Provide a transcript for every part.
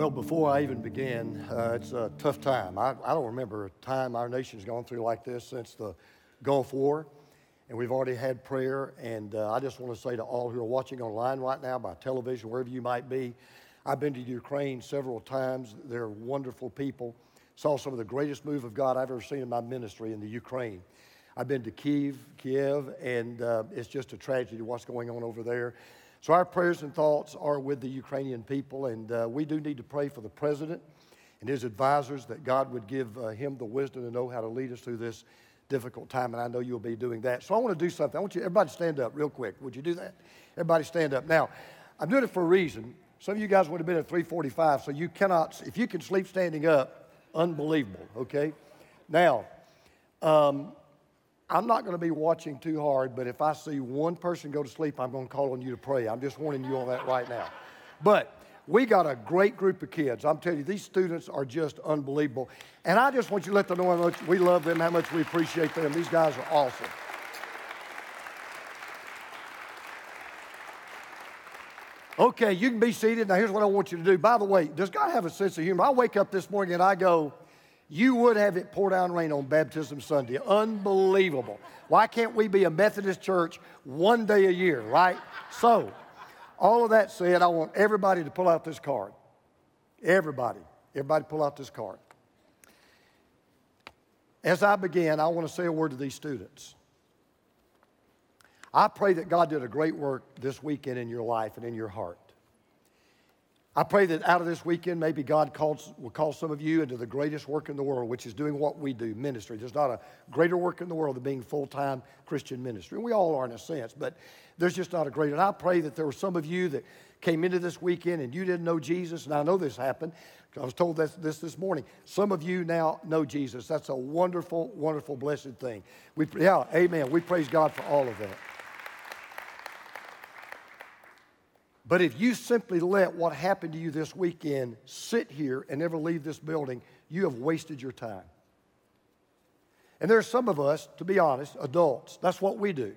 Well, before I even begin, uh, it's a tough time. I, I don't remember a time our nation's gone through like this since the Gulf War. And we've already had prayer. And uh, I just want to say to all who are watching online right now by television, wherever you might be, I've been to Ukraine several times. They're wonderful people. Saw some of the greatest move of God I've ever seen in my ministry in the Ukraine. I've been to Kiev, Kiev, and uh, it's just a tragedy what's going on over there. So our prayers and thoughts are with the Ukrainian people, and uh, we do need to pray for the president and his advisors that God would give uh, him the wisdom to know how to lead us through this difficult time, and I know you'll be doing that. So I want to do something. I want you, everybody stand up real quick. Would you do that? Everybody stand up. Now, I'm doing it for a reason. Some of you guys would have been at 345, so you cannot, if you can sleep standing up, unbelievable, okay? Now, um, I'm not going to be watching too hard, but if I see one person go to sleep, I'm going to call on you to pray. I'm just warning you on that right now. But we got a great group of kids. I'm telling you, these students are just unbelievable. And I just want you to let them know how much we love them, how much we appreciate them. These guys are awesome. Okay, you can be seated. Now, here's what I want you to do. By the way, does God have a sense of humor? I wake up this morning and I go, you would have it pour down rain on Baptism Sunday. Unbelievable. Why can't we be a Methodist church one day a year, right? So, all of that said, I want everybody to pull out this card. Everybody. Everybody pull out this card. As I begin, I want to say a word to these students. I pray that God did a great work this weekend in your life and in your heart. I pray that out of this weekend, maybe God calls, will call some of you into the greatest work in the world, which is doing what we do, ministry. There's not a greater work in the world than being full time Christian ministry. We all are in a sense, but there's just not a greater. And I pray that there were some of you that came into this weekend and you didn't know Jesus, and I know this happened. I was told this, this this morning. Some of you now know Jesus. That's a wonderful, wonderful, blessed thing. We, yeah, amen. We praise God for all of that. But if you simply let what happened to you this weekend sit here and never leave this building, you have wasted your time. And there's some of us, to be honest, adults, that's what we do.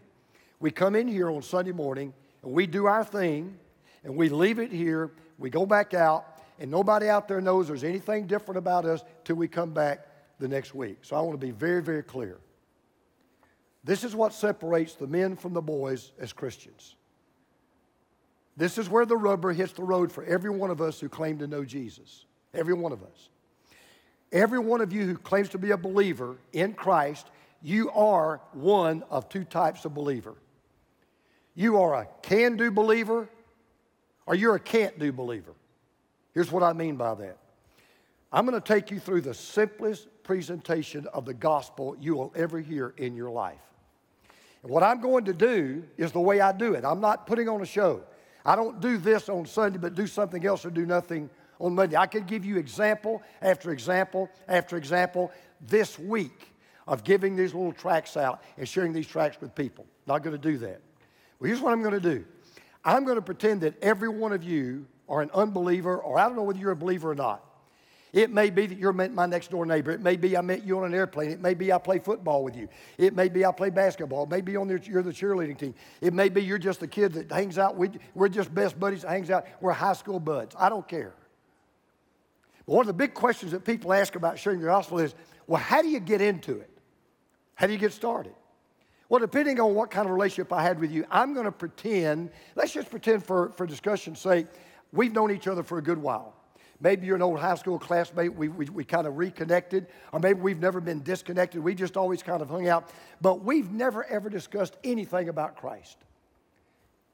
We come in here on Sunday morning and we do our thing and we leave it here, we go back out, and nobody out there knows there's anything different about us till we come back the next week. So I want to be very, very clear. This is what separates the men from the boys as Christians. This is where the rubber hits the road for every one of us who claim to know Jesus. Every one of us. Every one of you who claims to be a believer in Christ, you are one of two types of believer. You are a can do believer or you're a can't do believer. Here's what I mean by that I'm going to take you through the simplest presentation of the gospel you will ever hear in your life. And what I'm going to do is the way I do it. I'm not putting on a show. I don't do this on Sunday, but do something else or do nothing on Monday. I could give you example after example after example this week of giving these little tracts out and sharing these tracts with people. Not going to do that. Well, here's what I'm going to do I'm going to pretend that every one of you are an unbeliever, or I don't know whether you're a believer or not. It may be that you're my next door neighbor. It may be I met you on an airplane. It may be I play football with you. It may be I play basketball. It may be on the, you're the cheerleading team. It may be you're just the kid that hangs out. We, we're just best buddies that hangs out. We're high school buds. I don't care. But one of the big questions that people ask about sharing the gospel is, well, how do you get into it? How do you get started? Well, depending on what kind of relationship I had with you, I'm going to pretend, let's just pretend for, for discussion's sake, we've known each other for a good while. Maybe you're an old high school classmate. We, we, we kind of reconnected, or maybe we've never been disconnected. We just always kind of hung out, but we've never ever discussed anything about Christ.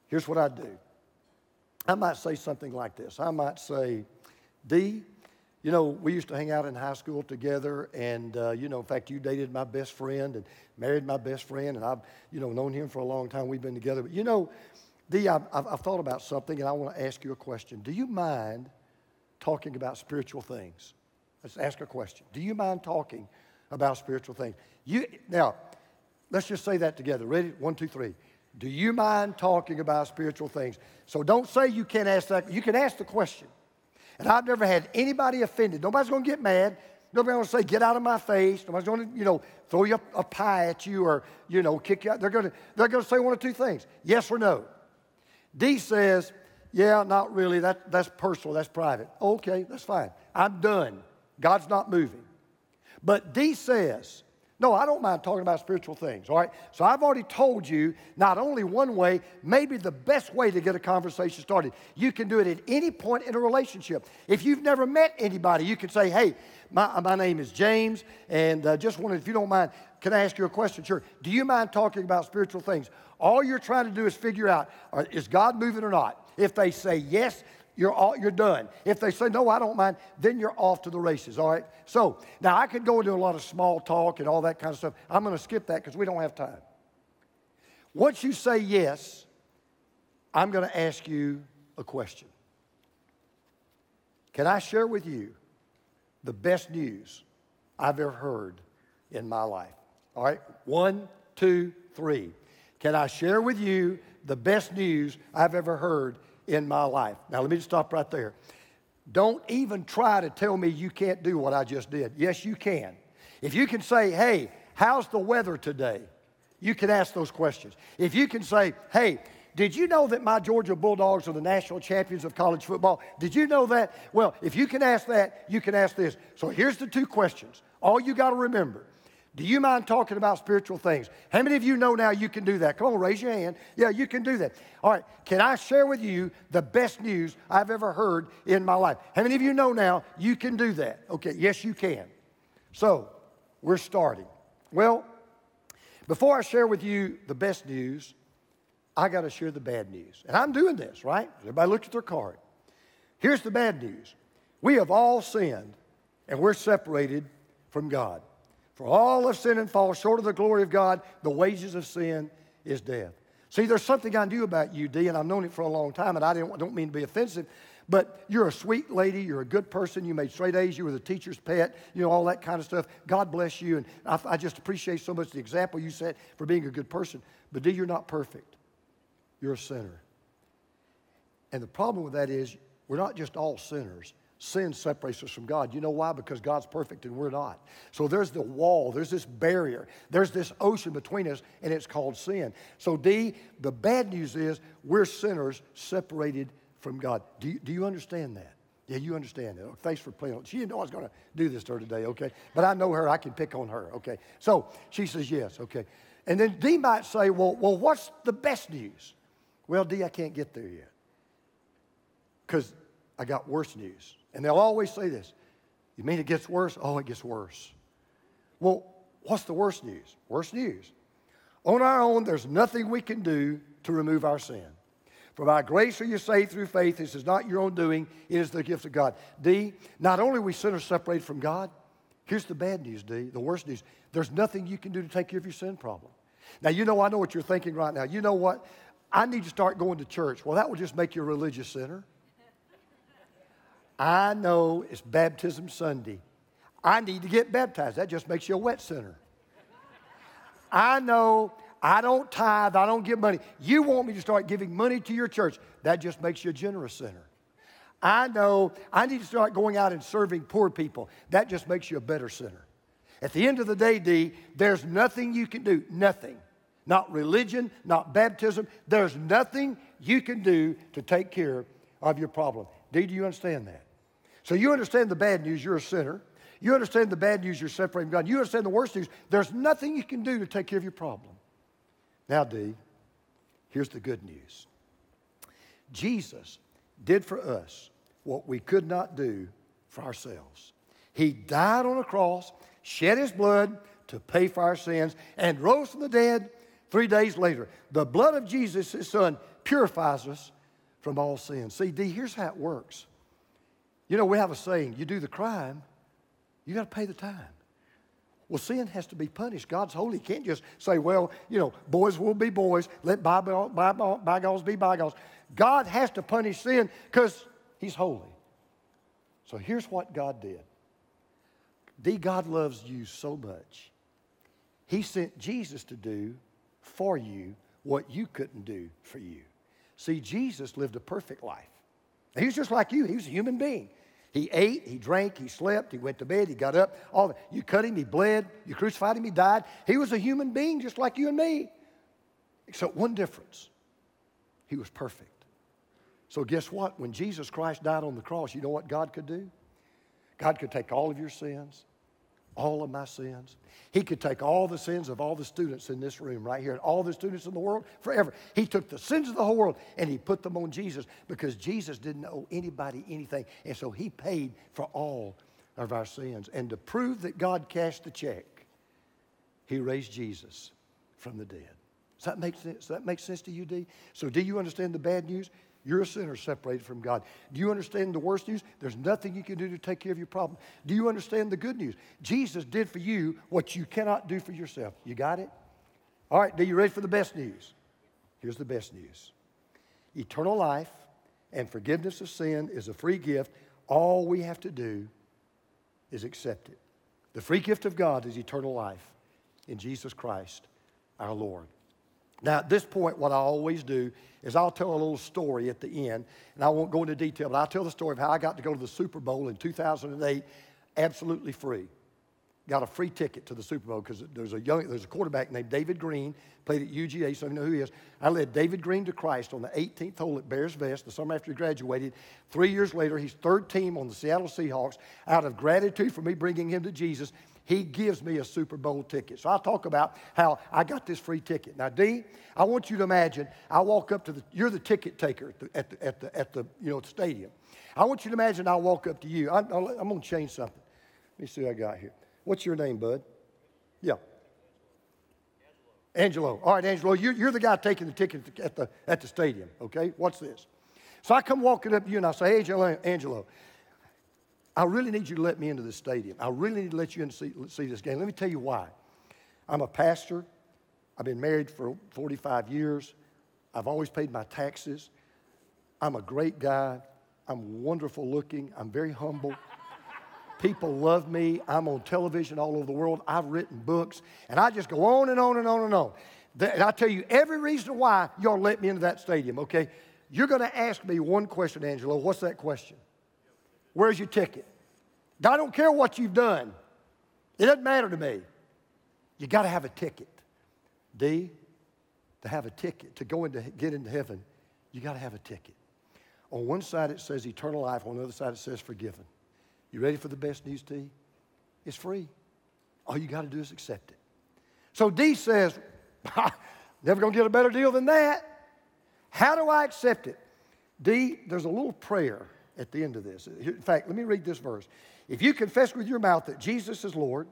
Here's what I do I might say something like this I might say, D, you know, we used to hang out in high school together, and uh, you know, in fact, you dated my best friend and married my best friend, and I've you know known him for a long time. We've been together, but you know, D, I've, I've thought about something, and I want to ask you a question. Do you mind talking about spiritual things? Let's ask a question. Do you mind talking about spiritual things? You, now, let's just say that together. Ready? One, two, three. Do you mind talking about spiritual things? So don't say you can't ask that. You can ask the question. And I've never had anybody offended. Nobody's going to get mad. Nobody's going to say, get out of my face. Nobody's going to, you know, throw you a, pie at you or, you know, kick you out. They're going to, they're going to say one or two things yes or no. D says, Yeah, not really. That, that's personal, that's private. Okay, that's fine. I'm done. God's not moving. But D says, no, I don't mind talking about spiritual things, all right? So I've already told you not only one way, maybe the best way to get a conversation started. You can do it at any point in a relationship. If you've never met anybody, you can say, hey, my, my name is James, and uh, just wanted, if you don't mind, can I ask you a question? Sure. Do you mind talking about spiritual things? All you're trying to do is figure out, is God moving or not? If they say yes, you're, all, you're done. If they say, no, I don't mind, then you're off to the races, all right? So now I could go into a lot of small talk and all that kind of stuff. I'm going to skip that because we don't have time. Once you say yes, I'm going to ask you a question. Can I share with you the best news I've ever heard in my life? All right, one, two, three. Can I share with you the best news I've ever heard in my life. Now, let me just stop right there. Don't even try to tell me you can't do what I just did. Yes, you can. If you can say, hey, how's the weather today? You can ask those questions. If you can say, hey, did you know that my Georgia Bulldogs are the national champions of college football? Did you know that? Well, if you can ask that, you can ask this. So here's the two questions. All you got to remember do you mind talking about spiritual things? How many of you know now you can do that? Come on, raise your hand. Yeah, you can do that. All right, can I share with you the best news I've ever heard in my life? How many of you know now you can do that? Okay, yes, you can. So, we're starting. Well, before I share with you the best news, I got to share the bad news. And I'm doing this, right? Everybody look at their card. Here's the bad news we have all sinned, and we're separated from God. For all have sinned and fall short of the glory of God. The wages of sin is death. See, there's something I knew about you, Dee, and I've known it for a long time, and I don't mean to be offensive, but you're a sweet lady. You're a good person. You made straight A's. You were the teacher's pet. You know, all that kind of stuff. God bless you. And I, I just appreciate so much the example you set for being a good person. But Dee, you're not perfect. You're a sinner. And the problem with that is we're not just all sinners sin separates us from God. You know why? Because God's perfect and we're not. So there's the wall, there's this barrier, there's this ocean between us, and it's called sin. So, D, the bad news is we're sinners separated from God. Do you, do you understand that? Yeah, you understand that. thanks for playing. She didn't know I was going to do this to her today, okay? But I know her, I can pick on her, okay? So she says yes, okay. And then D might say, well, well what's the best news? Well, D, I can't get there yet because I got worse news. And they'll always say this You mean it gets worse? Oh, it gets worse. Well, what's the worst news? Worst news. On our own, there's nothing we can do to remove our sin. For by grace are you saved through faith. This is not your own doing, it is the gift of God. D, not only are we sinners separated from God, here's the bad news, D, the worst news. There's nothing you can do to take care of your sin problem. Now, you know, I know what you're thinking right now. You know what? I need to start going to church. Well, that will just make you a religious sinner. I know it's baptism Sunday. I need to get baptized. That just makes you a wet sinner. I know I don't tithe, I don't give money. You want me to start giving money to your church. That just makes you a generous sinner. I know I need to start going out and serving poor people. That just makes you a better sinner. At the end of the day, D, there's nothing you can do. Nothing. Not religion, not baptism. There's nothing you can do to take care of your problem. D, do you understand that? So you understand the bad news, you're a sinner. You understand the bad news, you're separated from God. You understand the worst news, there's nothing you can do to take care of your problem. Now, D, here's the good news Jesus did for us what we could not do for ourselves. He died on a cross, shed his blood to pay for our sins, and rose from the dead three days later. The blood of Jesus, his son, purifies us from all sin. See, D, here's how it works you know, we have a saying you do the crime, you got to pay the time. Well, sin has to be punished. God's holy. He can't just say, well, you know, boys will be boys, let bygones be bygones. God has to punish sin because He's holy. So here's what God did. D, God loves you so much. He sent Jesus to do for you what you couldn't do for you. See, Jesus lived a perfect life. He was just like you, he was a human being. He ate, he drank, he slept, he went to bed, he got up. All that. You cut him, he bled. You crucified him, he died. He was a human being just like you and me. Except one difference he was perfect. So, guess what? When Jesus Christ died on the cross, you know what God could do? God could take all of your sins, all of my sins. He could take all the sins of all the students in this room right here and all the students in the world forever. He took the sins of the whole world and he put them on Jesus because Jesus didn't owe anybody anything. And so he paid for all of our sins. And to prove that God cashed the check, he raised Jesus from the dead. Does that make sense? Does that make sense to you, D? So, do you understand the bad news? You're a sinner separated from God. Do you understand the worst news? There's nothing you can do to take care of your problem. Do you understand the good news? Jesus did for you what you cannot do for yourself. You got it? All right, are you ready for the best news? Here's the best news eternal life and forgiveness of sin is a free gift. All we have to do is accept it. The free gift of God is eternal life in Jesus Christ our Lord. Now, at this point, what I always do is I'll tell a little story at the end, and I won't go into detail, but I'll tell the story of how I got to go to the Super Bowl in 2008 absolutely free. Got a free ticket to the Super Bowl because there's a young, there's a quarterback named David Greene, played at UGA, so you know who he is. I led David Greene to Christ on the 18th hole at Bear's Best the summer after he graduated. Three years later, he's third team on the Seattle Seahawks. Out of gratitude for me bringing him to Jesus, he gives me a Super Bowl ticket. So I'll talk about how I got this free ticket. Now, D, I want you to imagine I walk up to the, you're the ticket taker at the, at the, at the, at the you know, stadium. I want you to imagine I walk up to you. I, am going to change something. Let me see what I got here. What's your name, bud? Yeah. Angelo. All right, Angelo, you're, you're the guy taking the ticket at the, at the stadium, okay? What's this? So I come walking up to you and I say, hey, Angelo, I really need you to let me into the stadium. I really need to let you in see, see this game. Let me tell you why. I'm a pastor. I've been married for 45 years. I've always paid my taxes. I'm a great guy. I'm wonderful looking. I'm very humble. People love me. I'm on television all over the world. I've written books. And I just go on and on and on and on. And I tell you every reason why y'all let me into that stadium, okay? You're going to ask me one question, Angelo. What's that question? Where's your ticket? I don't care what you've done. It doesn't matter to me. You got to have a ticket. D, to have a ticket, to go into get into heaven, you got to have a ticket. On one side it says eternal life, on the other side it says forgiven. You ready for the best news, D? It's free. All you got to do is accept it. So D says, never going to get a better deal than that. How do I accept it? D, there's a little prayer at the end of this. In fact, let me read this verse. If you confess with your mouth that Jesus is Lord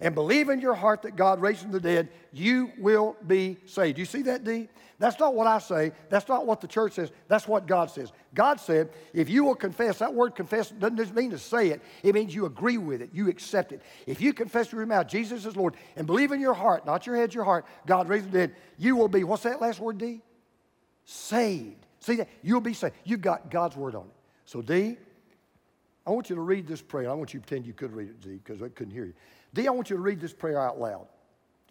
and believe in your heart that God raised from the dead, you will be saved. You see that, D? That's not what I say. That's not what the church says. That's what God says. God said, if you will confess, that word confess doesn't just mean to say it, it means you agree with it, you accept it. If you confess with your mouth, Jesus is Lord, and believe in your heart, not your head, your heart, God raised from the dead, you will be, what's that last word, D? Saved. See that? You'll be saved. You've got God's word on it. So, D, I want you to read this prayer. I want you to pretend you could read it, D, because I couldn't hear you. D, I want you to read this prayer out loud.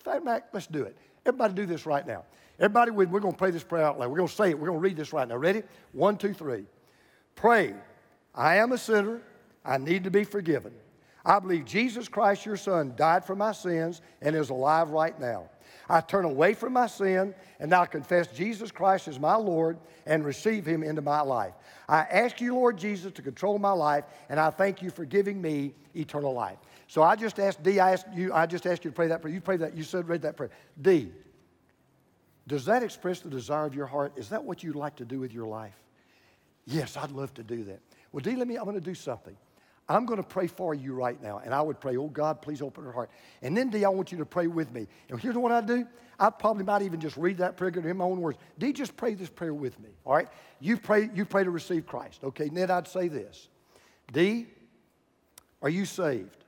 In fact, let's do it. Everybody do this right now. Everybody, we're going to pray this prayer out loud. We're going to say it. We're going to read this right now. Ready? One, two, three. Pray. I am a sinner. I need to be forgiven. I believe Jesus Christ, your Son, died for my sins and is alive right now. I turn away from my sin and now confess Jesus Christ as my Lord and receive him into my life. I ask you, Lord Jesus, to control my life, and I thank you for giving me eternal life. So I just asked D, I asked you, I just asked you to pray that prayer. You pray that, you said read that prayer. D, does that express the desire of your heart? Is that what you'd like to do with your life? Yes, I'd love to do that. Well, D, let me, I'm going to do something. I'm going to pray for you right now. And I would pray, oh God, please open her heart. And then, D, I want you to pray with me. And here's what I do. I probably might even just read that prayer in my own words. D, just pray this prayer with me. All right? You pray, you pray to receive Christ. Okay, and then I'd say this. D, are you saved?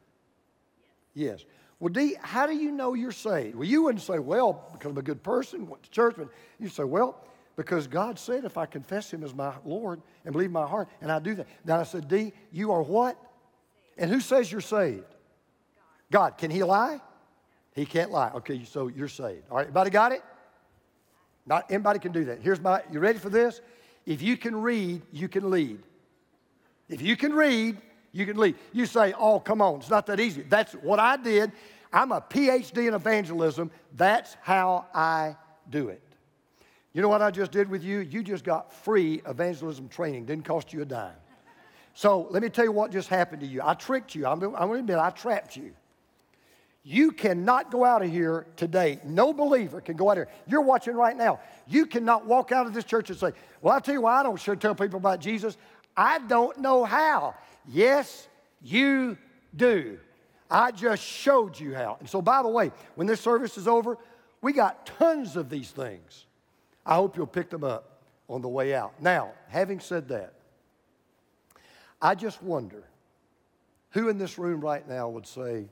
Yes. Well, D, how do you know you're saved? Well, you wouldn't say, well, because I'm a good person, went to church, but you say, well, because God said if I confess Him as my Lord and believe in my heart, and I do that. Then I said, D, you are what? And who says you're saved? God. Can He lie? He can't lie. Okay, so you're saved. All right, everybody got it? Not anybody can do that. Here's my, you ready for this? If you can read, you can lead. If you can read, you can lead. You say, oh, come on, it's not that easy. That's what I did. I'm a PhD in evangelism. That's how I do it. You know what I just did with you? You just got free evangelism training. Didn't cost you a dime. So let me tell you what just happened to you. I tricked you. I'm, I'm going to admit I trapped you. You cannot go out of here today. No believer can go out of here. You're watching right now. You cannot walk out of this church and say, Well, I'll tell you why I don't sure tell people about Jesus. I don't know how. Yes, you do. I just showed you how. And so, by the way, when this service is over, we got tons of these things. I hope you'll pick them up on the way out. Now, having said that, I just wonder who in this room right now would say,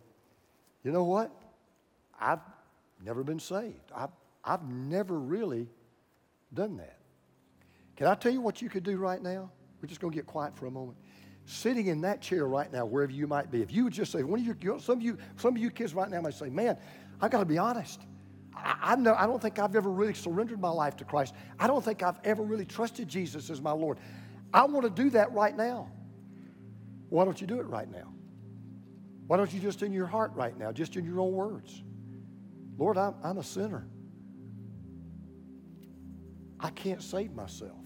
you know what? I've never been saved. I've, I've never really done that. Can I tell you what you could do right now? We're just going to get quiet for a moment. Sitting in that chair right now, wherever you might be, if you would just say, one of you, some of you, some of you kids right now might say, man, I got to be honest. I, I, know, I don't think I've ever really surrendered my life to Christ. I don't think I've ever really trusted Jesus as my Lord. I want to do that right now. Why don't you do it right now? Why don't you just in your heart right now, just in your own words? Lord, I'm, I'm a sinner. I can't save myself.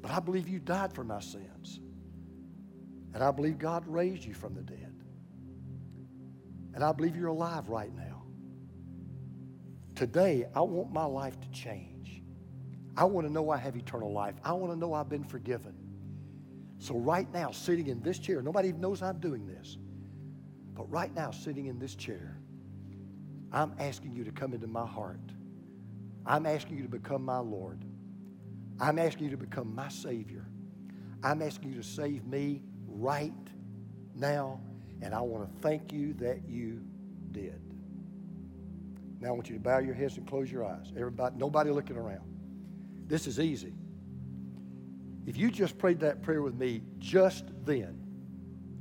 But I believe you died for my sins. And I believe God raised you from the dead. And I believe you're alive right now. Today, I want my life to change. I want to know I have eternal life. I want to know I've been forgiven. So, right now, sitting in this chair, nobody even knows I'm doing this, but right now, sitting in this chair, I'm asking you to come into my heart. I'm asking you to become my Lord. I'm asking you to become my Savior. I'm asking you to save me right now, and I want to thank you that you did. Now I want you to bow your heads and close your eyes. Everybody, nobody looking around. This is easy. If you just prayed that prayer with me just then,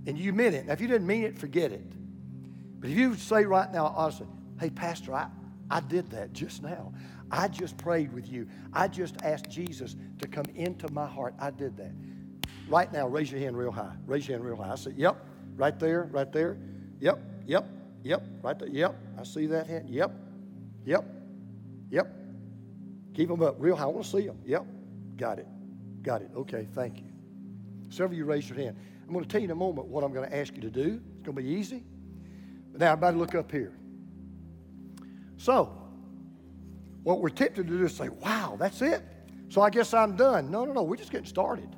and you meant it, now if you didn't mean it, forget it. But if you say right now, honestly, hey, Pastor, I, I did that just now. I just prayed with you. I just asked Jesus to come into my heart. I did that. Right now, raise your hand real high. Raise your hand real high. I said, yep, right there, right there. Yep, yep, yep, right there. Yep, I see that hand. Yep, yep, yep. Keep them up real high. I want to see them. Yep, got it. Got it. Okay, thank you. Several of you raised your hand. I'm going to tell you in a moment what I'm going to ask you to do. It's going to be easy. But now, everybody look up here. So, what we're tempted to do is say, wow, that's it. So I guess I'm done. No, no, no. We're just getting started.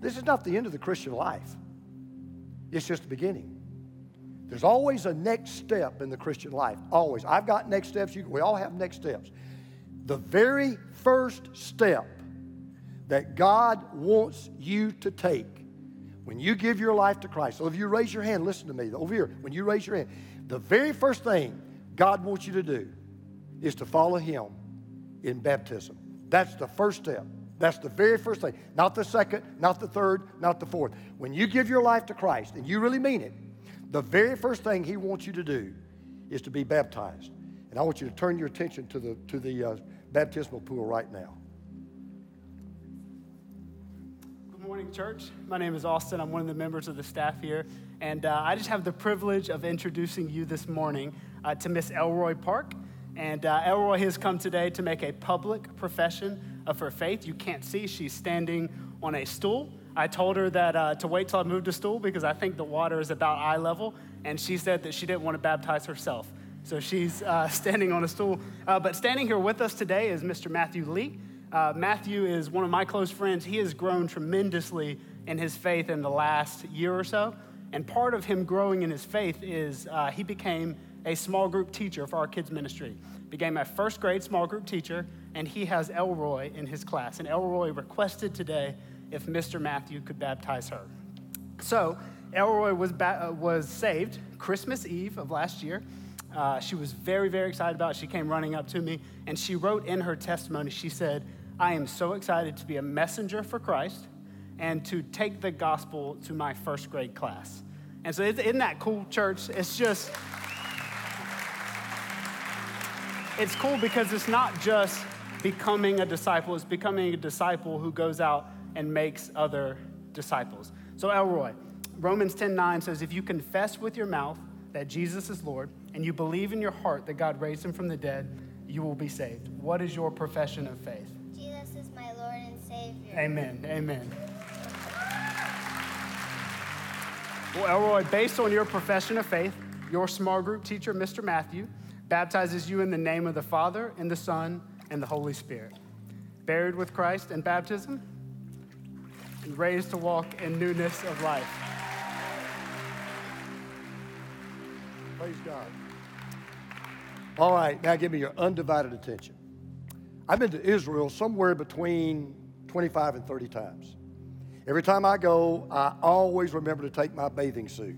This is not the end of the Christian life, it's just the beginning. There's always a next step in the Christian life. Always. I've got next steps. You, we all have next steps. The very first step that God wants you to take when you give your life to Christ. So if you raise your hand, listen to me. Over here, when you raise your hand, the very first thing God wants you to do is to follow Him in baptism. That's the first step. That's the very first thing. Not the second, not the third, not the fourth. When you give your life to Christ and you really mean it, the very first thing He wants you to do is to be baptized. And I want you to turn your attention to the, to the uh, baptismal pool right now. Good morning, church. My name is Austin. I'm one of the members of the staff here. And uh, I just have the privilege of introducing you this morning uh, to Miss Elroy Park. And uh, Elroy has come today to make a public profession of her faith. You can't see, she's standing on a stool. I told her that uh, to wait till I moved a stool because I think the water is about eye level. And she said that she didn't want to baptize herself. So she's uh, standing on a stool. Uh, but standing here with us today is Mr. Matthew Lee. Uh, Matthew is one of my close friends. He has grown tremendously in his faith in the last year or so. And part of him growing in his faith is uh, he became a small group teacher for our kids' ministry. Became a first grade small group teacher, and he has Elroy in his class. And Elroy requested today if Mr. Matthew could baptize her. So Elroy was, ba- uh, was saved Christmas Eve of last year. Uh, she was very, very excited about it. She came running up to me, and she wrote in her testimony, she said, I am so excited to be a messenger for Christ and to take the gospel to my first grade class. And so, isn't that cool, church? It's just, it's cool because it's not just becoming a disciple, it's becoming a disciple who goes out and makes other disciples. So, Elroy, Romans 10 9 says, If you confess with your mouth that Jesus is Lord and you believe in your heart that God raised him from the dead, you will be saved. What is your profession of faith? Jesus is my Lord and Savior. Amen. Amen. Well, Elroy, based on your profession of faith, your small group teacher, Mr. Matthew, baptizes you in the name of the Father, and the Son, and the Holy Spirit. Buried with Christ in baptism, and raised to walk in newness of life. Praise God. All right, now give me your undivided attention. I've been to Israel somewhere between 25 and 30 times. Every time I go, I always remember to take my bathing suit.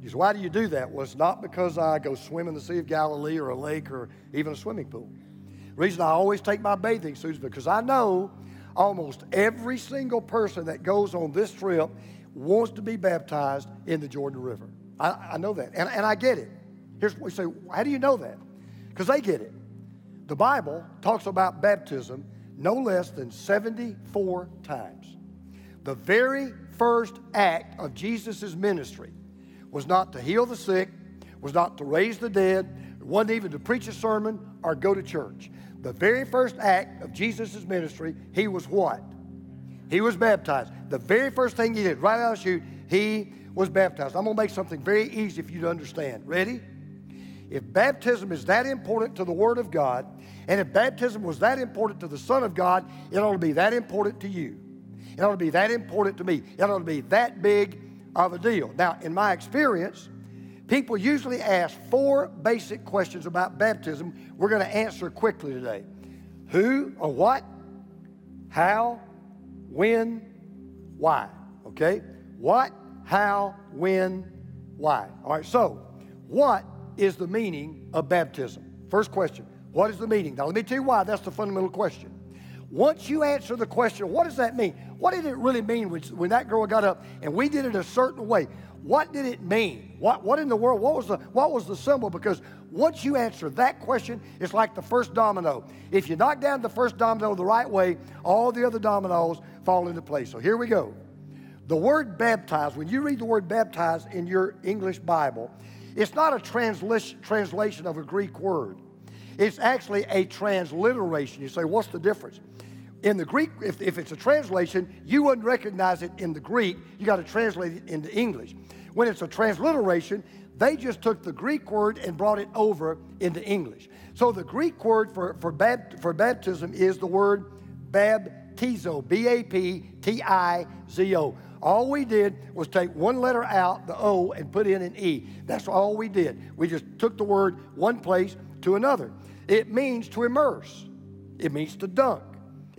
He says, why do you do that? Well, it's not because I go swim in the Sea of Galilee or a lake or even a swimming pool. The reason I always take my bathing suit is because I know almost every single person that goes on this trip wants to be baptized in the Jordan River. I, I know that, and, and I get it. Here's what we say how do you know that? Because they get it. The Bible talks about baptism no less than 74 times. The very first act of Jesus' ministry was not to heal the sick, was not to raise the dead, it wasn't even to preach a sermon or go to church. The very first act of Jesus' ministry, he was what? He was baptized. The very first thing he did, right out of the chute, he was baptized. I'm going to make something very easy for you to understand. Ready? If baptism is that important to the Word of God, and if baptism was that important to the Son of God, it ought to be that important to you. It ought to be that important to me. It ought to be that big of a deal. Now, in my experience, people usually ask four basic questions about baptism we're going to answer quickly today who or what, how, when, why. Okay? What, how, when, why. All right, so what is the meaning of baptism? First question What is the meaning? Now, let me tell you why. That's the fundamental question. Once you answer the question, what does that mean? What did it really mean when, that girl got up and we did it a certain way? What did it mean? What, what in the world? What was, the, what was the symbol? Because once you answer that question, it's like the first domino. If you knock down the first domino the right way, all the other dominoes fall into place. So here we go. The word baptized, when you read the word baptized in your English Bible, it's not a transla- translation of a Greek word. It's actually a transliteration. You say, what's the difference? In the Greek, if, if it's a translation, you wouldn't recognize it in the Greek. You got to translate it into English. When it's a transliteration, they just took the Greek word and brought it over into English. So the Greek word for, for, bap, for baptism is the word baptizo, B A P T I Z O. All we did was take one letter out, the O, and put in an E. That's all we did. We just took the word one place to another. It means to immerse, it means to dunk,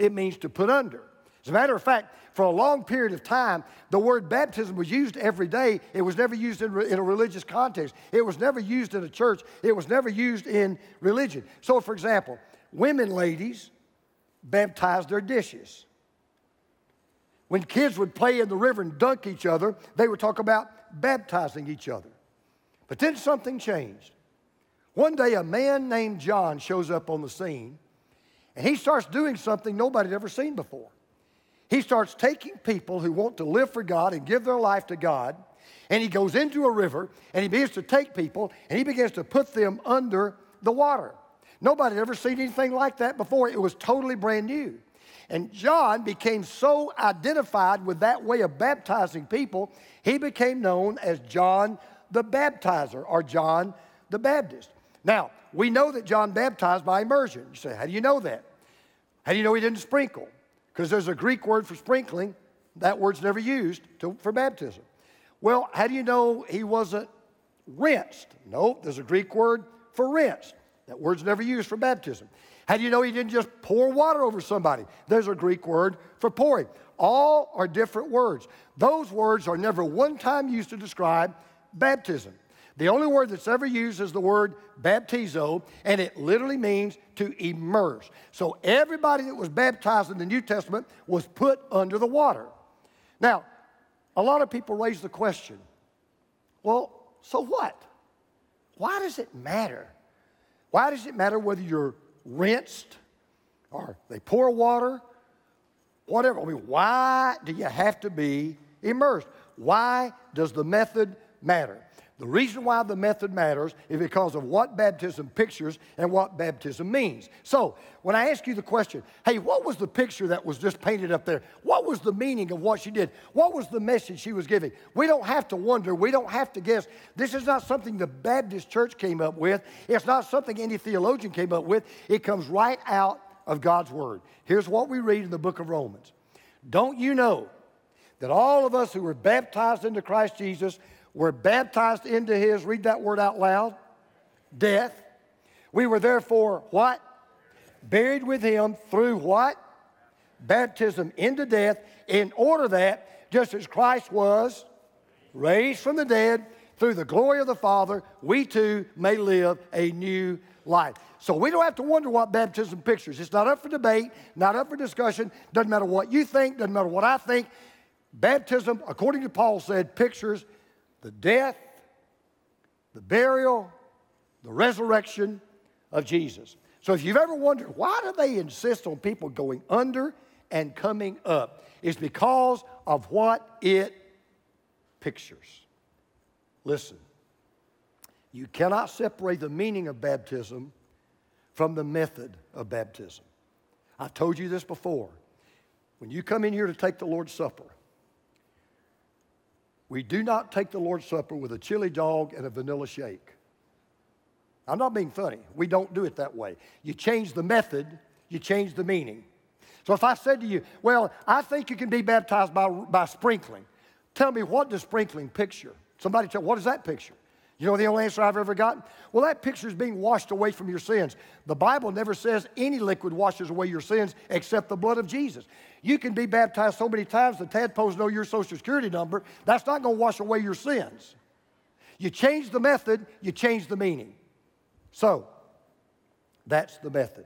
it means to put under. As a matter of fact, for a long period of time, the word baptism was used every day. It was never used in, in, a religious context. It was never used in a church. It was never used in religion. So, for example, women ladies baptized their dishes. When kids would play in the river and dunk each other, they would talk about baptizing each other. But then something changed. One day, a man named John shows up on the scene, and he starts doing something nobody had ever seen before. He starts taking people who want to live for God and give their life to God, and he goes into a river and he begins to take people and he begins to put them under the water. Nobody had ever seen anything like that before. It was totally brand new. And John became so identified with that way of baptizing people, he became known as John the Baptizer or John the Baptist. Now, we know that John baptized by immersion. You say, how do you know that? How do you know he didn't sprinkle? Because there's a Greek word for sprinkling. That word's never used to, for baptism. Well, how do you know he wasn't rinsed? No, there's a Greek word for rinsed. That word's never used for baptism. How do you know he didn't just pour water over somebody? There's a Greek word for pouring. All are different words. Those words are never one time used to describe baptism. The only word that's ever used is the word baptizo, and it literally means to immerse. So everybody that was baptized in the New Testament was put under the water. Now, a lot of people raise the question well, so what? Why does it matter? Why does it matter whether you're rinsed or they pour water, whatever? I mean, why do you have to be immersed? Why does the method matter? The reason why the method matters is because of what baptism pictures and what baptism means. So, when I ask you the question, hey, what was the picture that was just painted up there? What was the meaning of what she did? What was the message she was giving? We don't have to wonder. We don't have to guess. This is not something the Baptist church came up with. It's not something any theologian came up with. It comes right out of God's Word. Here's what we read in the book of Romans Don't you know that all of us who were baptized into Christ Jesus were baptized into his, read that word out loud, death. We were therefore what? Buried with him through what? Baptism into death, in order that, just as Christ was raised from the dead through the glory of the Father, we too may live a new life. So we don't have to wonder what baptism pictures. It's not up for debate, not up for discussion. Doesn't matter what you think, doesn't matter what I think. Baptism, according to Paul said, pictures the death, the burial, the resurrection of Jesus. So if you've ever wondered why do they insist on people going under and coming up, it's because of what it pictures. Listen, you cannot separate the meaning of baptism from the method of baptism. I've told you this before. When you come in here to take the Lord's Supper, we do not take the Lord's Supper with a chili dog and a vanilla shake. I'm not being funny. We don't do it that way. You change the method, you change the meaning. So if I said to you, well, I think you can be baptized by, by sprinkling, tell me what does sprinkling picture? Somebody tell, what does that picture? You know the only answer I've ever gotten? Well, that picture is being washed away from your sins. The Bible never says any liquid washes away your sins except the blood of Jesus. You can be baptized so many times the tadpoles know your social security number. That's not going to wash away your sins. You change the method, you change the meaning. So, that's the method.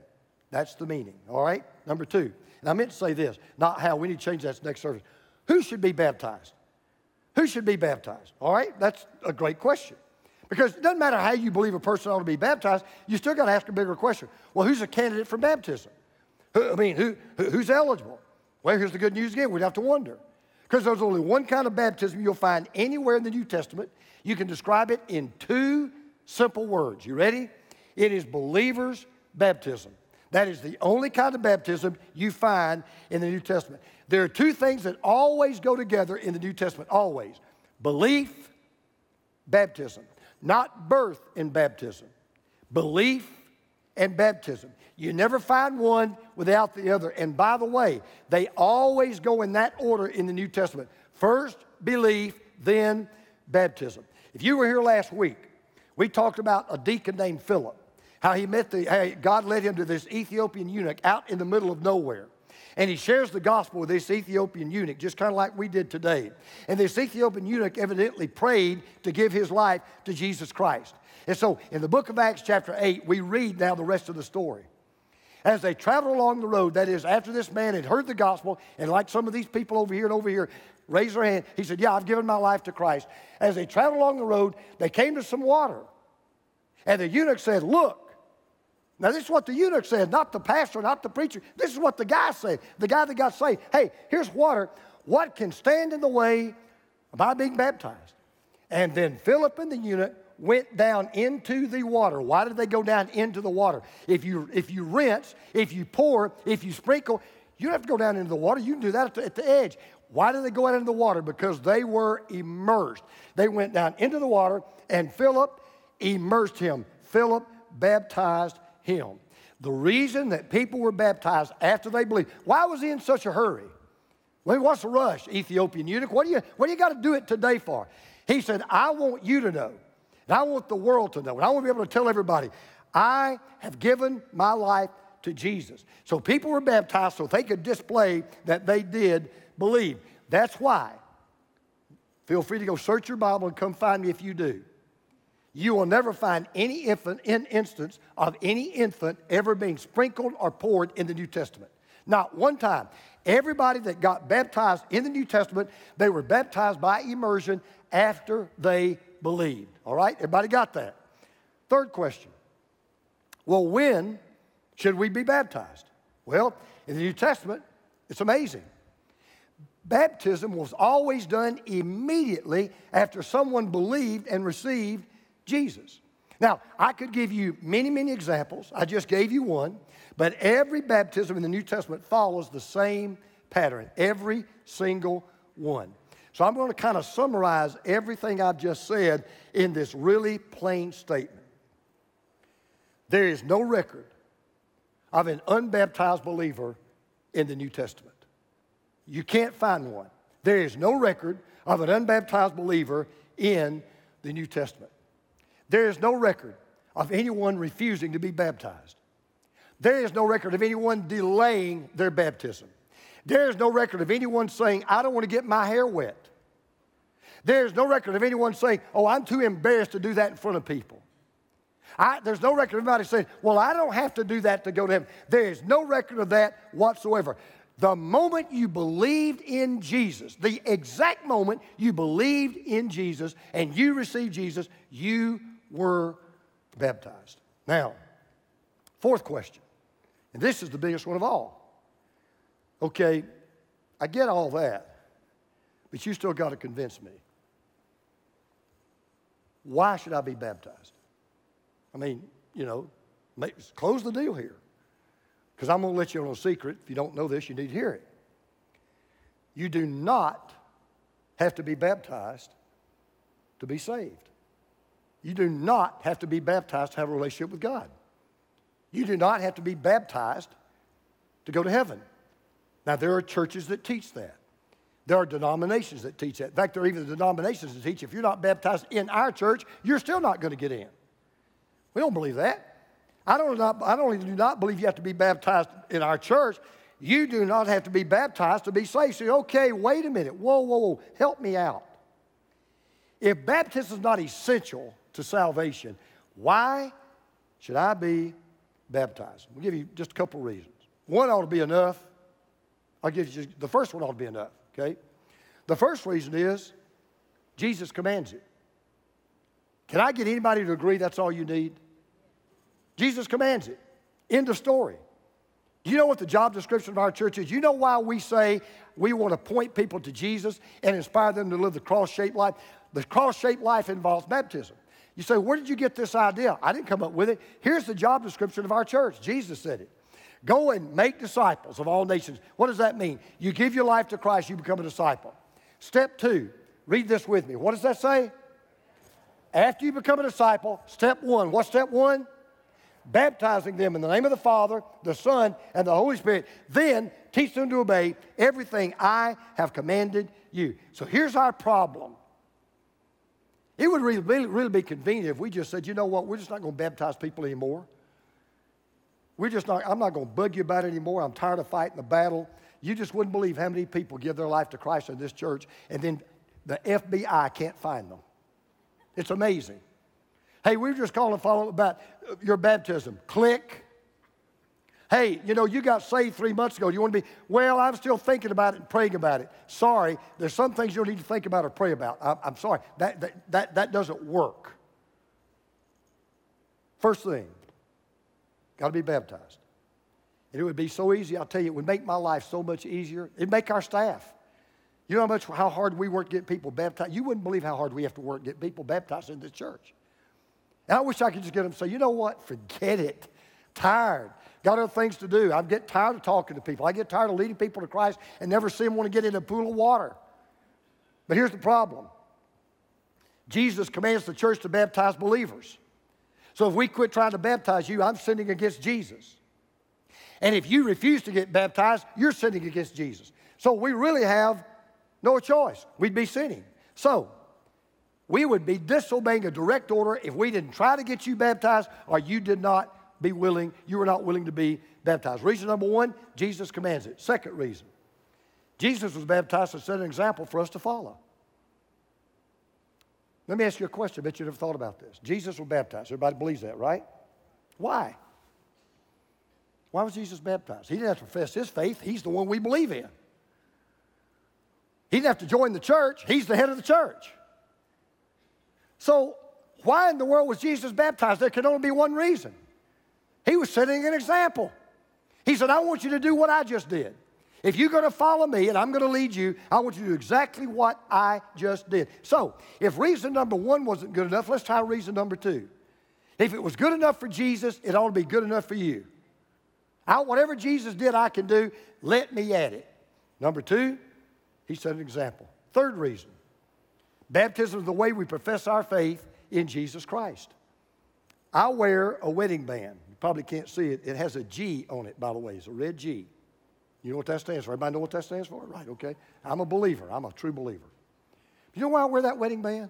That's the meaning. All right? Number two. And I meant to say this, not how. We need to change that next service. Who should be baptized? Who should be baptized? All right? That's a great question. Because it doesn't matter how you believe a person ought to be baptized, you still got to ask a bigger question. Well, who's a candidate for baptism? Who, I mean, who, who's eligible? Well, here's the good news again. We'd have to wonder. Because there's only one kind of baptism you'll find anywhere in the New Testament. You can describe it in two simple words. You ready? It is believer's baptism. That is the only kind of baptism you find in the New Testament. There are two things that always go together in the New Testament, always belief, baptism. Not birth and baptism, belief and baptism. You never find one without the other. And by the way, they always go in that order in the New Testament first belief, then baptism. If you were here last week, we talked about a deacon named Philip, how he met the, how God led him to this Ethiopian eunuch out in the middle of nowhere. And he shares the gospel with this Ethiopian eunuch, just kind of like we did today. And this Ethiopian eunuch evidently prayed to give his life to Jesus Christ. And so in the book of Acts, chapter 8, we read now the rest of the story. As they traveled along the road, that is, after this man had heard the gospel, and like some of these people over here and over here, raised their hand, he said, Yeah, I've given my life to Christ. As they traveled along the road, they came to some water. And the eunuch said, Look, now, this is what the eunuch said, not the pastor, not the preacher. This is what the guy said, the guy that got saved. Hey, here's water. What can stand in the way of my being baptized? And then Philip and the eunuch went down into the water. Why did they go down into the water? If you, if you rinse, if you pour, if you sprinkle, you don't have to go down into the water. You can do that at the, at the edge. Why did they go out into the water? Because they were immersed. They went down into the water, and Philip immersed him. Philip baptized him. The reason that people were baptized after they believed, why was he in such a hurry? Well, what's the rush, Ethiopian eunuch? What do you, what do you got to do it today for? He said, I want you to know, and I want the world to know, and I want to be able to tell everybody, I have given my life to Jesus. So people were baptized so they could display that they did believe. That's why. Feel free to go search your Bible and come find me if you do you will never find any infant, in instance of any infant ever being sprinkled or poured in the New Testament. Not one time. Everybody that got baptized in the New Testament, they were baptized by immersion after they believed. All right? Everybody got that? Third question. Well, when should we be baptized? Well, in the New Testament, it's amazing. baptism was always done immediately after someone believed and received Jesus. Now, I could give you many, many examples. I just gave you one. But every baptism in the New Testament follows the same pattern, every single one. So I'm going to kind of summarize everything I've just said in this really plain statement. There is no record of an unbaptized believer in the New Testament. You can't find one. There is no record of an unbaptized believer in the New Testament. There is no record of anyone refusing to be baptized. There is no record of anyone delaying their baptism. There is no record of anyone saying, I don't want to get my hair wet. There's no record of anyone saying, Oh, I'm too embarrassed to do that in front of people. I, there's no record of anybody saying, Well, I don't have to do that to go to heaven. There is no record of that whatsoever. The moment you believed in Jesus, the exact moment you believed in Jesus and you received Jesus, you were baptized. Now, fourth question, and this is the biggest one of all. Okay, I get all that, but you still got to convince me. Why should I be baptized? I mean, you know, make, close the deal here. Because I'm going to let you on a secret. If you don't know this, you need to hear it. You do not have to be baptized to be saved. You do not have to be baptized to have a relationship with God. You do not have to be baptized to go to heaven. Now, there are churches that teach that. There are denominations that teach that. In fact, there are even denominations that teach if you're not baptized in our church, you're still not going to get in. We don't believe that. I don't, not, I don't do not believe you have to be baptized in our church. You do not have to be baptized to be saved. So, okay, wait a minute. Whoa, whoa, whoa. Help me out. If baptism is not essential to salvation, why should I be baptized? We'll give you just a couple reasons. One ought to be enough. I'll give you the first one ought to be enough, okay? The first reason is Jesus commands it. Can I get anybody to agree that's all you need? Jesus commands it. End of story. You know what the job description of our church is? You know why we say we want to point people to Jesus and inspire them to live the cross shaped life? The cross shaped life involves baptism. You say, Where did you get this idea? I didn't come up with it. Here's the job description of our church. Jesus said it. Go and make disciples of all nations. What does that mean? You give your life to Christ, you become a disciple. Step two, read this with me. What does that say? After you become a disciple, step one. What's step one? baptizing them in the name of the Father, the Son, and the Holy Spirit. Then teach them to obey everything I have commanded you. So here's our problem. It would really, really, really be convenient if we just said, you know what, we're just not going to baptize people anymore. We're just not, I'm not going to bug you about it anymore. I'm tired of fighting the battle. You just wouldn't believe how many people give their life to Christ in this church, and then the FBI can't find them. It's amazing. Hey, we are just calling follow up about your baptism. Click. Hey, you know, you got saved three months ago. Do you want to be, well, I'm still thinking about it and praying about it. Sorry, there's some things you need to think about or pray about. I, I'm sorry. That, that, that, that doesn't work. First thing, got to be baptized. And it would be so easy, I'll tell you, it would make my life so much easier. It'd make our staff. You know how much, how hard we work to get people baptized? You wouldn't believe how hard we have to work to get people baptized in this church. And I wish I could just get them to say, you know what, forget it. Tired. Got other things to do. I get tired of talking to people. I get tired of leading people to Christ and never see them want to get in a pool of water. But here's the problem Jesus commands the church to baptize believers. So if we quit trying to baptize you, I'm sinning against Jesus. And if you refuse to get baptized, you're sinning against Jesus. So we really have no choice. We'd be sinning. So we would be disobeying a direct order if we didn't try to get you baptized or you did not be willing, you were not willing to be baptized. Reason number one, Jesus commands it. Second reason, Jesus was baptized to set an example for us to follow. Let me ask you a question. I bet you never thought about this. Jesus was baptized. Everybody believes that, right? Why? Why was Jesus baptized? He didn't have to profess his faith. He's the one we believe in. He didn't have to join the church. He's the head of the church. So, why in the world was Jesus baptized? There could only be one reason. He was setting an example. He said, I want you to do what I just did. If you're going to follow me and I'm going to lead you, I want you to do exactly what I just did. So, if reason number one wasn't good enough, let's try reason number two. If it was good enough for Jesus, it ought to be good enough for you. I, whatever Jesus did, I can do. Let me at it. Number two, he set an example. Third reason baptism is the way we profess our faith in Jesus Christ. I wear a wedding band. Probably can't see it. It has a G on it, by the way. It's a red G. You know what that stands for? Everybody know what that stands for? Right, okay. I'm a believer. I'm a true believer. You know why I wear that wedding band?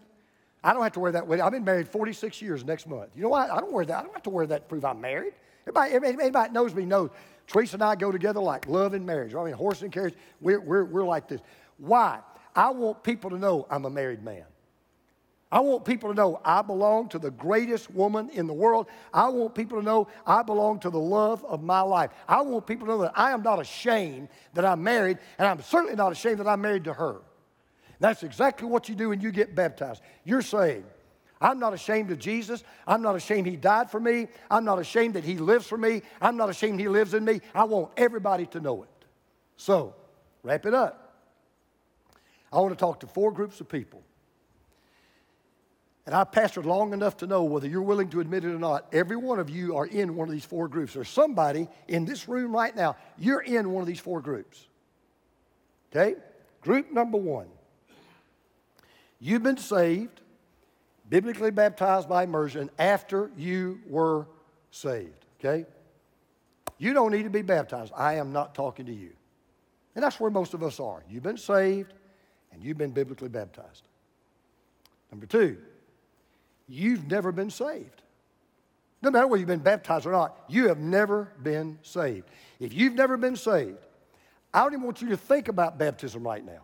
I don't have to wear that wedding. I've been married 46 years next month. You know why? I don't wear that. I don't have to wear that to prove I'm married. Everybody, anybody knows me knows Teresa and I go together like love and marriage. I mean, horse and carriage, we're, we're, we're like this. Why? I want people to know I'm a married man. I want people to know I belong to the greatest woman in the world. I want people to know I belong to the love of my life. I want people to know that I am not ashamed that I'm married, and I'm certainly not ashamed that I'm married to her. That's exactly what you do when you get baptized. You're saying, I'm not ashamed of Jesus. I'm not ashamed he died for me. I'm not ashamed that he lives for me. I'm not ashamed he lives in me. I want everybody to know it. So, wrap it up. I want to talk to four groups of people. And I've pastored long enough to know whether you're willing to admit it or not, every one of you are in one of these four groups. There's somebody in this room right now, you're in one of these four groups. Okay? Group number one. You've been saved, biblically baptized by immersion after you were saved. Okay? You don't need to be baptized. I am not talking to you. And that's where most of us are. You've been saved and you've been biblically baptized. Number two, you've never been saved. No matter whether you've been baptized or not, you have never been saved. If you've never been saved, I don't even want you to think about baptism right now.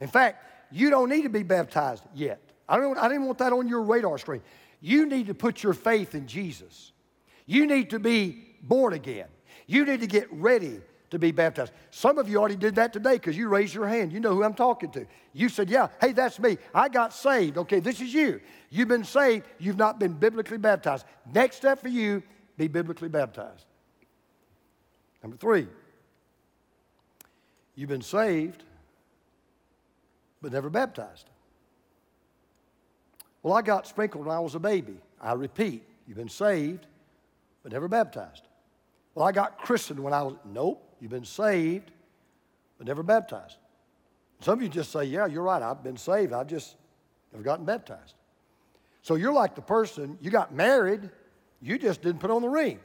In fact, you don't need to be baptized yet. I don't, I don't want that on your radar screen. You need to put your faith in Jesus. You need to be born again. You need to get ready to be baptized. Some of you already did that today because you raised your hand. You know who I'm talking to. You said, Yeah, hey, that's me. I got saved. Okay, this is you. You've been saved. You've not been biblically baptized. Next step for you, be biblically baptized. Number three, you've been saved, but never baptized. Well, I got sprinkled when I was a baby. I repeat, you've been saved, but never baptized. Well, I got christened when I was, nope. You've been saved, but never baptized. Some of you just say, Yeah, you're right. I've been saved. I've just never gotten baptized. So you're like the person, you got married, you just didn't put on the ring.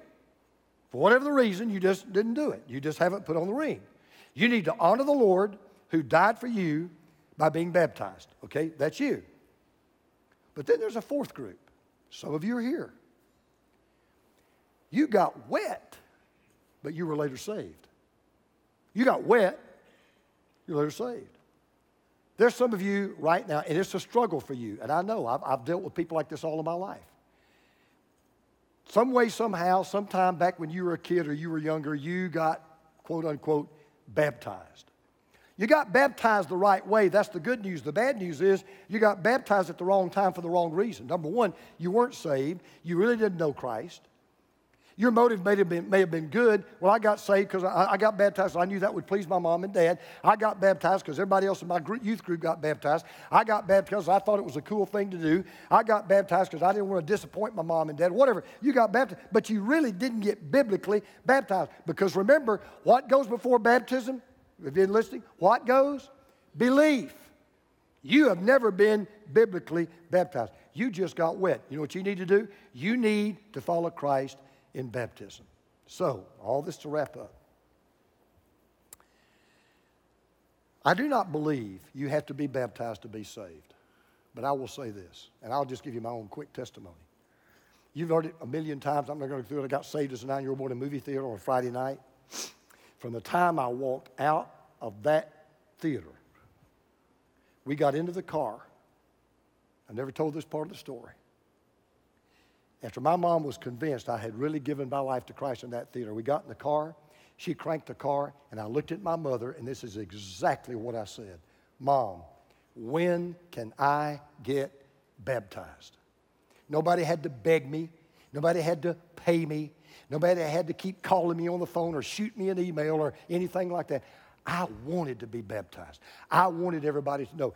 For whatever the reason, you just didn't do it. You just haven't put on the ring. You need to honor the Lord who died for you by being baptized. Okay? That's you. But then there's a fourth group. Some of you are here. You got wet, but you were later saved. You got wet, you're later saved. There's some of you right now, and it's a struggle for you. And I know I've, I've dealt with people like this all of my life. Some way, somehow, sometime back when you were a kid or you were younger, you got, quote unquote, baptized. You got baptized the right way. That's the good news. The bad news is you got baptized at the wrong time for the wrong reason. Number one, you weren't saved. You really didn't know Christ. Your motive may have been, may have been good. Well, I got saved because I, I, got baptized. I knew that would please my mom and dad. I got baptized because everybody else in my group, youth group got baptized. I got baptized because I thought it was a cool thing to do. I got baptized because I didn't want to disappoint my mom and dad. Whatever. You got baptized, but you really didn't get biblically baptized. Because remember, what goes before baptism? If been listening, what goes? Belief. You have never been biblically baptized. You just got wet. You know what you need to do? You need to follow Christ in baptism. So, all this to wrap up. I do not believe you have to be baptized to be saved. But I will say this, and I'll just give you my own quick testimony. You've heard it a million times. I'm not going to go through it. I got saved as a nine year old boy in a movie theater on a Friday night. From the time I walked out of that theater, we got into the car. I never told this part of the story. After my mom was convinced I had really given my life to Christ in that theater, we got in the car. She cranked the car, and I looked at my mother, and this is exactly what I said Mom, when can I get baptized? Nobody had to beg me, nobody had to pay me, nobody had to keep calling me on the phone or shoot me an email or anything like that. I wanted to be baptized. I wanted everybody to know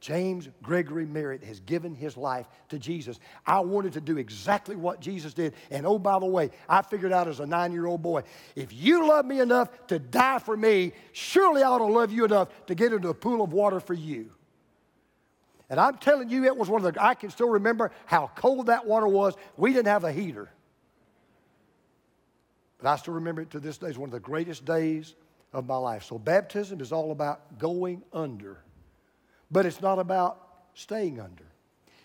James Gregory Merritt has given his life to Jesus. I wanted to do exactly what Jesus did. And oh, by the way, I figured out as a nine year old boy if you love me enough to die for me, surely I ought to love you enough to get into a pool of water for you. And I'm telling you, it was one of the, I can still remember how cold that water was. We didn't have a heater. But I still remember it to this day It's one of the greatest days of my life. So baptism is all about going under, but it's not about staying under.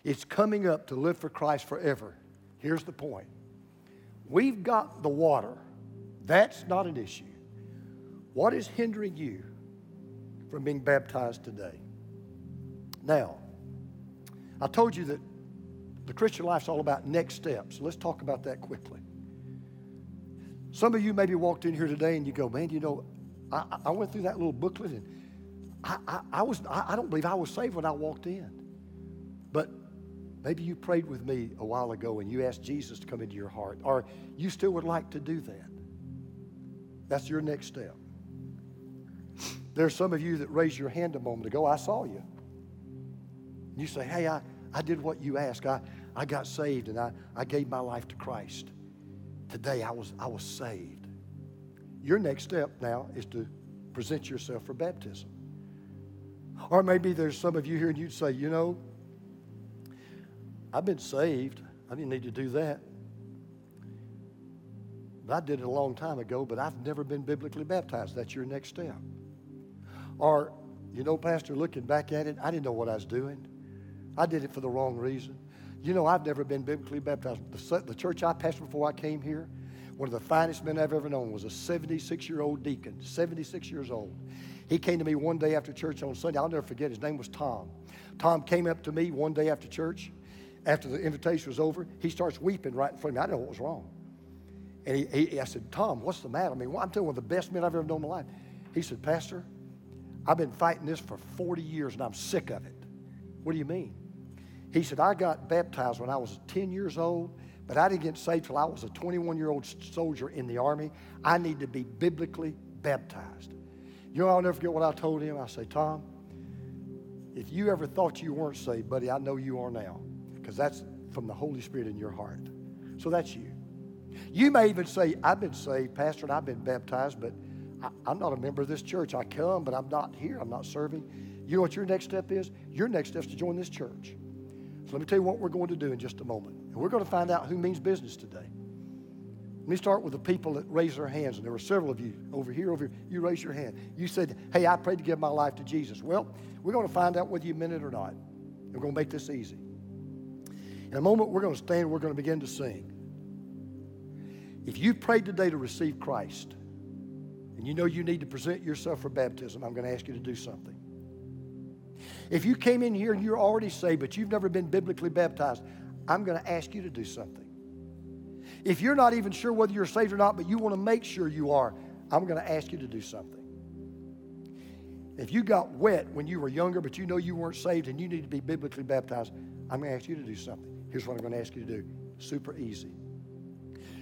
It's coming up to live for Christ forever. Here's the point we've got the water, that's not an issue. What is hindering you from being baptized today? Now, I told you that the Christian life is all about next steps. Let's talk about that quickly. Some of you maybe walked in here today and you go, man, you know, I, I went through that little booklet and I, I, I was, I, I don't believe I was saved when I walked in. But maybe you prayed with me a while ago and you asked Jesus to come into your heart, or you still would like to do that. That's your next step. There's some of you that raised your hand a moment ago. I saw you. You say, hey, I, I did what you asked. I, I got saved and I, I gave my life to Christ. Today I was, I was saved. Your next step now is to present yourself for baptism. Or maybe there's some of you here and you'd say, you know, I've been saved. I didn't need to do that. I did it a long time ago, but I've never been biblically baptized. That's your next step. Or, you know, Pastor, looking back at it, I didn't know what I was doing. I did it for the wrong reason. You know, I've never been biblically baptized. The, the church I pastored before I came here, one of the finest men I've ever known was a 76 year old deacon, 76 years old. He came to me one day after church on Sunday. I'll never forget. His name was Tom. Tom came up to me one day after church. After the invitation was over, he starts weeping right in front of me. I didn't know what was wrong. And he, he, I said, Tom, what's the matter? I mean, I'm telling you, one of the best men I've ever known in my life. He said, Pastor, I've been fighting this for 40 years and I'm sick of it. What do you mean? He said, I got baptized when I was 10 years old, but I didn't get saved till I was a 21 year old soldier in the army. I need to be biblically baptized. You know, I'll never forget what I told him. I say, Tom, if you ever thought you weren't saved, buddy, I know you are now, because that's from the Holy Spirit in your heart. So that's you. You may even say, I've been saved, Pastor, and I've been baptized, but I, am not a member of this church. I come, but I'm not here. I'm not serving. You know what your next step is? Your next step is to join this church. So let me tell you what we're going to do in just a moment. And we're going to find out who means business today. Let me start with the people that raised their hands. And there were several of you over here, over here. You raised your hand. You said, Hey, I prayed to give my life to Jesus. Well, we're going to find out whether you meant it or not. We're going to make this easy. In a moment, we're going to stand we're going to begin to sing. If you prayed today to receive Christ, and you know you need to present yourself for baptism, I'm going to ask you to do something. If you came in here and you're already saved, but you've never been biblically baptized, I'm going to ask you to do something. If you're not even sure whether you're saved or not, but you want to make sure you are, I'm going to ask you to do something. If you got wet when you were younger, but you know you weren't saved and you need to be biblically baptized, I'm going to ask you to do something. Here's what I'm going to ask you to do super easy.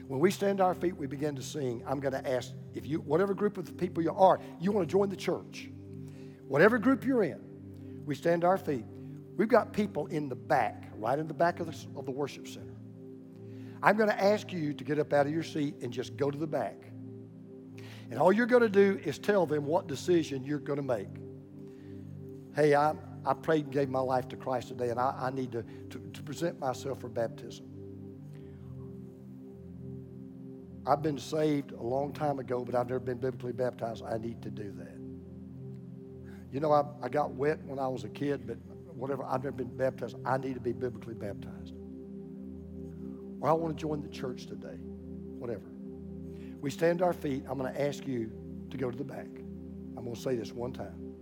When we stand to our feet, we begin to sing. I'm going to ask if you, whatever group of people you are, you want to join the church, whatever group you're in, we stand to our feet. We've got people in the back, right in the back of the, of the worship center. I'm going to ask you to get up out of your seat and just go to the back. And all you're going to do is tell them what decision you're going to make. Hey, I, I prayed and gave my life to Christ today, and I, I need to, to, to present myself for baptism. I've been saved a long time ago, but I've never been biblically baptized. I need to do that. You know, I, I got wet when I was a kid, but whatever, I've never been baptized. I need to be biblically baptized. Or I want to join the church today. Whatever. We stand to our feet. I'm going to ask you to go to the back. I'm going to say this one time.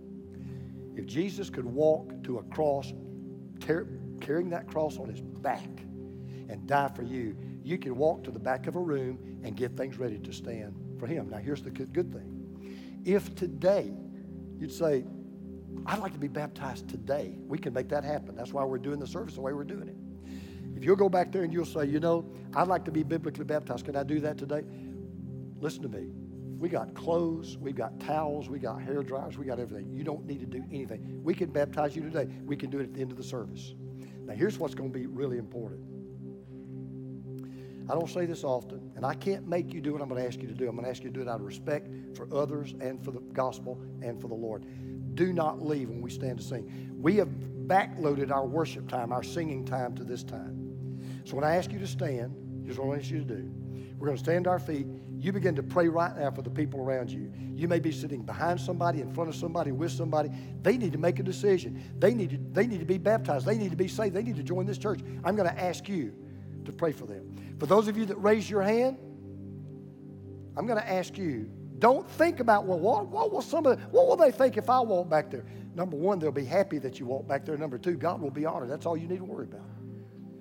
If Jesus could walk to a cross, tear, carrying that cross on his back, and die for you, you can walk to the back of a room and get things ready to stand for him. Now, here's the good thing. If today you'd say, I'd like to be baptized today. We can make that happen. That's why we're doing the service the way we're doing it. If you'll go back there and you'll say, you know, I'd like to be biblically baptized. Can I do that today? Listen to me. We got clothes, we got towels, we got hair dryers, we got everything. You don't need to do anything. We can baptize you today. We can do it at the end of the service. Now, here's what's going to be really important. I don't say this often, and I can't make you do what I'm going to ask you to do. I'm going to ask you to do it out of respect for others and for the gospel and for the Lord. Do not leave when we stand to sing. We have backloaded our worship time, our singing time to this time. So when I ask you to stand, here's what I ask you to do. We're going to stand to our feet. You begin to pray right now for the people around you. You may be sitting behind somebody, in front of somebody, with somebody. They need to make a decision. They need to, they need to be baptized. They need to be saved. They need to join this church. I'm going to ask you to pray for them. For those of you that raise your hand, I'm going to ask you. Don't think about well, what, what will some of what will they think if I walk back there? Number one, they'll be happy that you walk back there. Number two, God will be honored. That's all you need to worry about.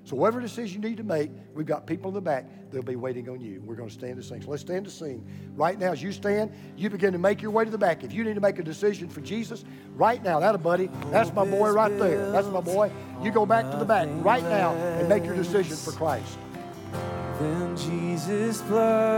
So whatever decision you need to make, we've got people in the back. They'll be waiting on you. We're going to stand to sing. So let's stand to sing. Right now, as you stand, you begin to make your way to the back. If you need to make a decision for Jesus, right now, that a buddy. That's my boy right there. That's my boy. You go back to the back right now and make your decision for Christ. Then Jesus' blood.